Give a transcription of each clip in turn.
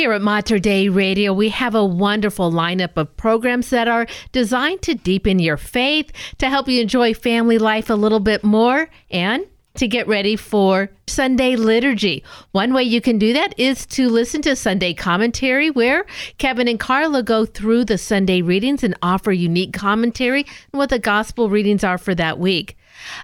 Here at Mater Dei Radio, we have a wonderful lineup of programs that are designed to deepen your faith, to help you enjoy family life a little bit more, and to get ready for Sunday liturgy. One way you can do that is to listen to Sunday commentary, where Kevin and Carla go through the Sunday readings and offer unique commentary and what the gospel readings are for that week.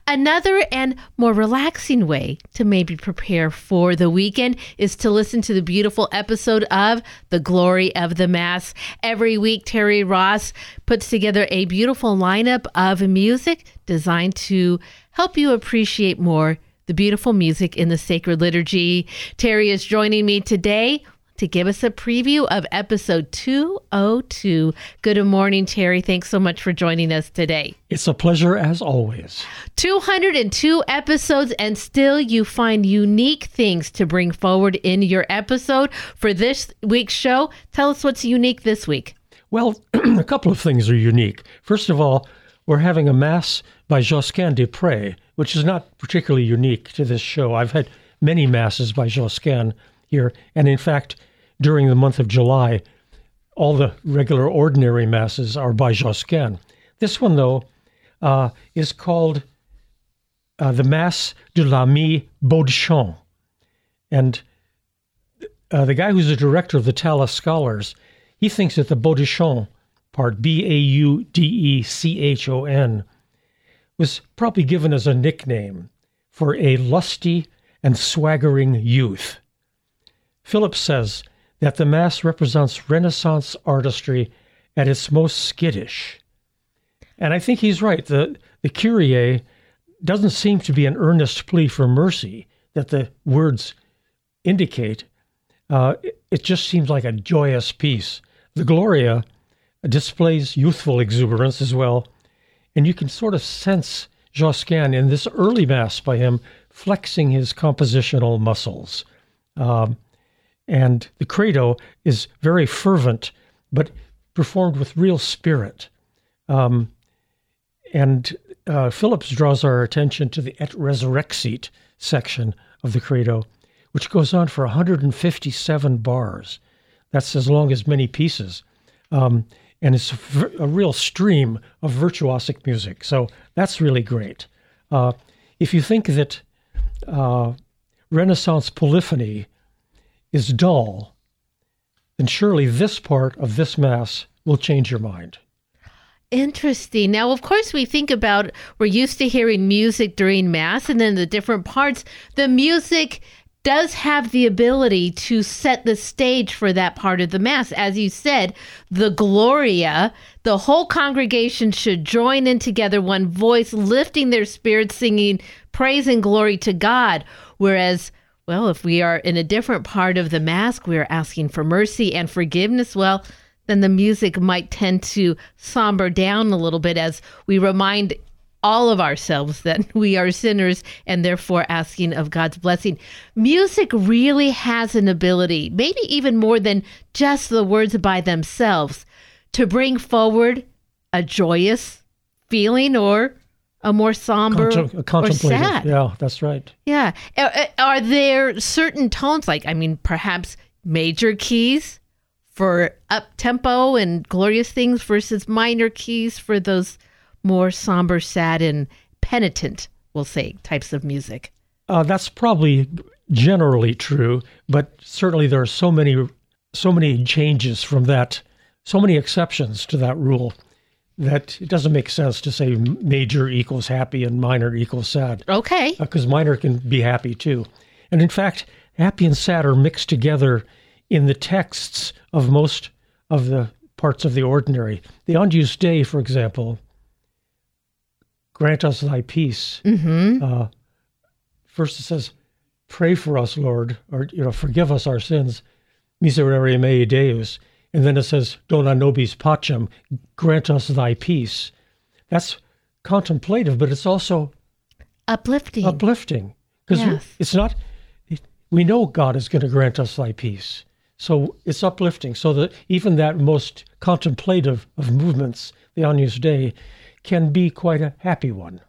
Another and more relaxing way to maybe prepare for the weekend is to listen to the beautiful episode of The Glory of the Mass. Every week, Terry Ross puts together a beautiful lineup of music designed to help you appreciate more the beautiful music in the sacred liturgy. Terry is joining me today to give us a preview of episode 202. Good morning, Terry. Thanks so much for joining us today. It's a pleasure as always. 202 episodes, and still you find unique things to bring forward in your episode. For this week's show, tell us what's unique this week. Well, a couple of things are unique. First of all, we're having a Mass by Josquin des Prez, which is not particularly unique to this show. I've had many Masses by Josquin here, and in fact, during the month of July, all the regular ordinary masses are by Josquin. This one, though, uh, is called uh, the Mass de l'Ami Baudechon. And uh, the guy who's the director of the Tallis Scholars, he thinks that the Baudechon part, B A U D E C H O N, was probably given as a nickname for a lusty and swaggering youth. Phillips says that the Mass represents Renaissance artistry at its most skittish. And I think he's right. The, the Kyrie doesn't seem to be an earnest plea for mercy that the words indicate. Uh, it, it just seems like a joyous piece. The Gloria displays youthful exuberance as well. And you can sort of sense Josquin in this early Mass by him flexing his compositional muscles. Um, and the credo is very fervent, but performed with real spirit. Um, and uh, Phillips draws our attention to the Et Resurrexit section of the credo, which goes on for 157 bars. That's as long as many pieces. Um, and it's a, real stream of virtuosic music. So that's really great. Uh, if you think that uh, Renaissance polyphony is dull, then surely this part of this Mass will change your mind. Interesting. Now, of course, we think about we're used to hearing music during Mass and then the different parts. The music does have the ability to set the stage for that part of the Mass. As you said, the Gloria, the whole congregation should join in together, one voice, lifting their spirits, singing praise and glory to God. Whereas well, if we are in a different part of the mask, we are asking for mercy and forgiveness. Well, then the music might tend to somber down a little bit as we remind all of ourselves that we are sinners and therefore asking of God's blessing. Music really has an ability, maybe even more than just the words by themselves, to bring forward a joyous feeling or a more somber Contem- or sad. Yeah, that's right. Yeah. Are, are there certain tones, like, I mean, perhaps major keys for up tempo and glorious things versus minor keys for those more somber, sad, and penitent, we'll say, types of music? Uh, that's probably generally true, but certainly there are so many, so many changes from that, so many exceptions to that rule that it doesn't make sense to say major equals happy and minor equals sad. Okay. Because uh, minor can be happy too. And in fact, happy and sad are mixed together in the texts of most of the parts of the ordinary. The Agnus Dei, for example, grant us thy peace. Mm-hmm. Uh, first it says, pray for us, Lord, or, you know, forgive us our sins. Miserere mei Deus. And then it says, Dona nobis pacem, grant us thy peace. That's contemplative, but it's also uplifting. Uplifting. Because yes. it's not, we know God is going to grant us thy peace. So it's uplifting. So that even that most contemplative of movements, the Agnus Dei, can be quite a happy one.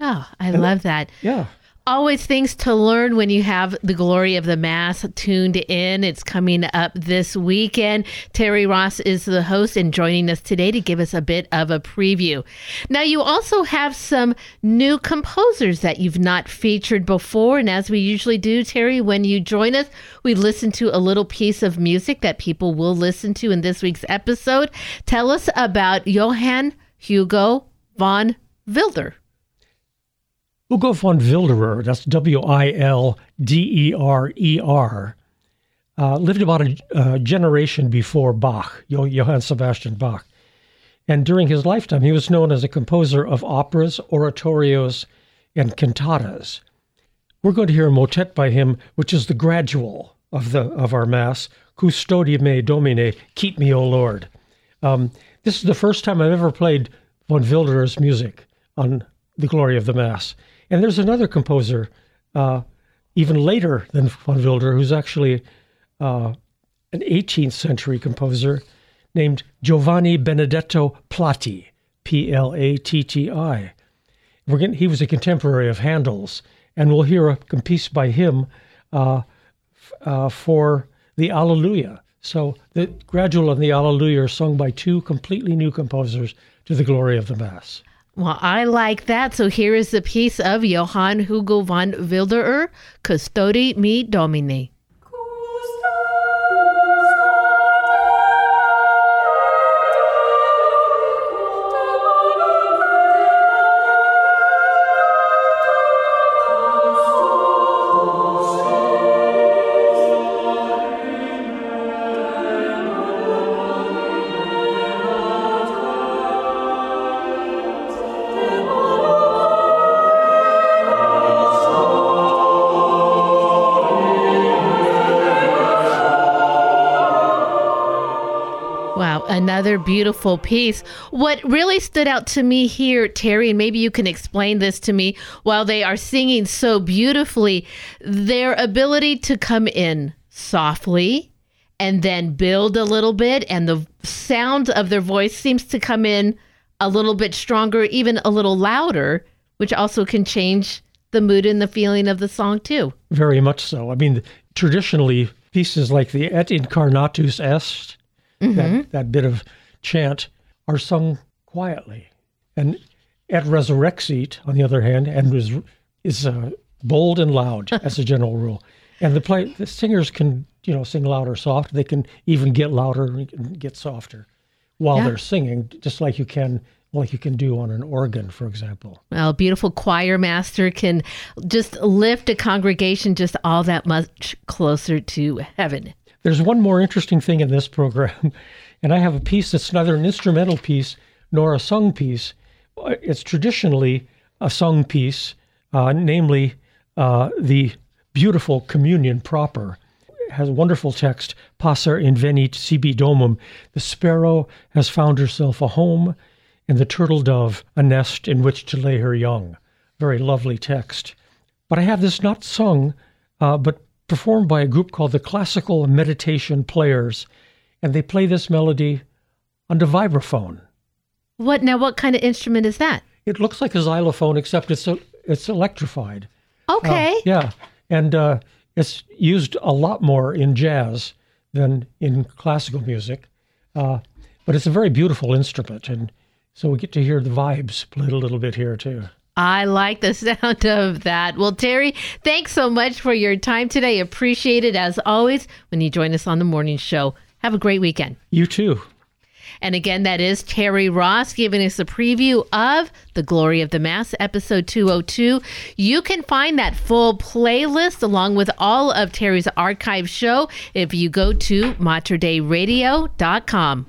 Oh, I and love that. Yeah. Always things to learn when you have the glory of the Mass tuned in. It's coming up this weekend. Terry Ross is the host and joining us today to give us a bit of a preview. Now, you also have some new composers that you've not featured before. And as we usually do, Terry, when you join us, we listen to a little piece of music that people will listen to in this week's episode. Tell us about Johann Hugo von Wilder. Hugo von Wilderer, that's W I L D E R E R, uh, lived about a, a, generation before Bach, Johann Sebastian Bach. And during his lifetime, he was known as a composer of operas, oratorios, and cantatas. We're going to hear a motet by him, which is the gradual of the of our mass, Custodi me Domine, Keep Me, O Lord. Um, this is the first time I've ever played von Wilderer's music on the Glory of the Mass. And there's another composer, uh, even later than von Wilder, who's actually uh, an 18th century composer named Giovanni Benedetto Platti, P L A T T I. He was a contemporary of Handel's, and we'll hear a piece by him uh, uh, for the Alleluia. So the Gradual and the Alleluia are sung by two completely new composers to the glory of the Mass. Well, I like that. So here is the piece of Johann Hugo von Wilderer, Custodi me Domine. Another beautiful piece. What really stood out to me here, Terry, and maybe you can explain this to me while they are singing so beautifully, their ability to come in softly and then build a little bit, and the sound of their voice seems to come in a little bit stronger, even a little louder, which also can change the mood and the feeling of the song too. Very much so. I mean, traditionally, pieces like the Et Incarnatus Est mm-hmm. that, that bit of chant, are sung quietly. And at Resurrexit, on the other hand, and is, is uh, bold and loud as a general rule. And the play, the singers can, you know, sing loud or soft. They can even get louder and get softer while yeah. they're singing, just like you can like you can do on an organ, for example. Well, a beautiful choir master can just lift a congregation just all that much closer to heaven. There's one more interesting thing in this program, and I have a piece that's neither an instrumental piece nor a sung piece. It's traditionally a sung piece, uh, namely uh, the beautiful Communion proper. It has a wonderful text, Passer invenit sibi domum. The sparrow has found herself a home, and the turtle dove a nest in which to lay her young. Very lovely text. But I have this not sung, uh, but performed by a group called the Classical Meditation Players, and they play this melody on the vibraphone. What now? What kind of instrument is that? It looks like a xylophone, except it's a, it's electrified. Okay. Uh, yeah, and uh, it's used a lot more in jazz than in classical music, uh, but it's a very beautiful instrument, and so we get to hear the vibes played a little bit here too. I like the sound of that. Well, Terry, thanks so much for your time today. Appreciate it as always when you join us on the morning show. Have a great weekend. You too. And again, that is Terry Ross giving us a preview of The Glory of the Mass, episode 202. You can find that full playlist along with all of Terry's archive show if you go to materdeiradio.com.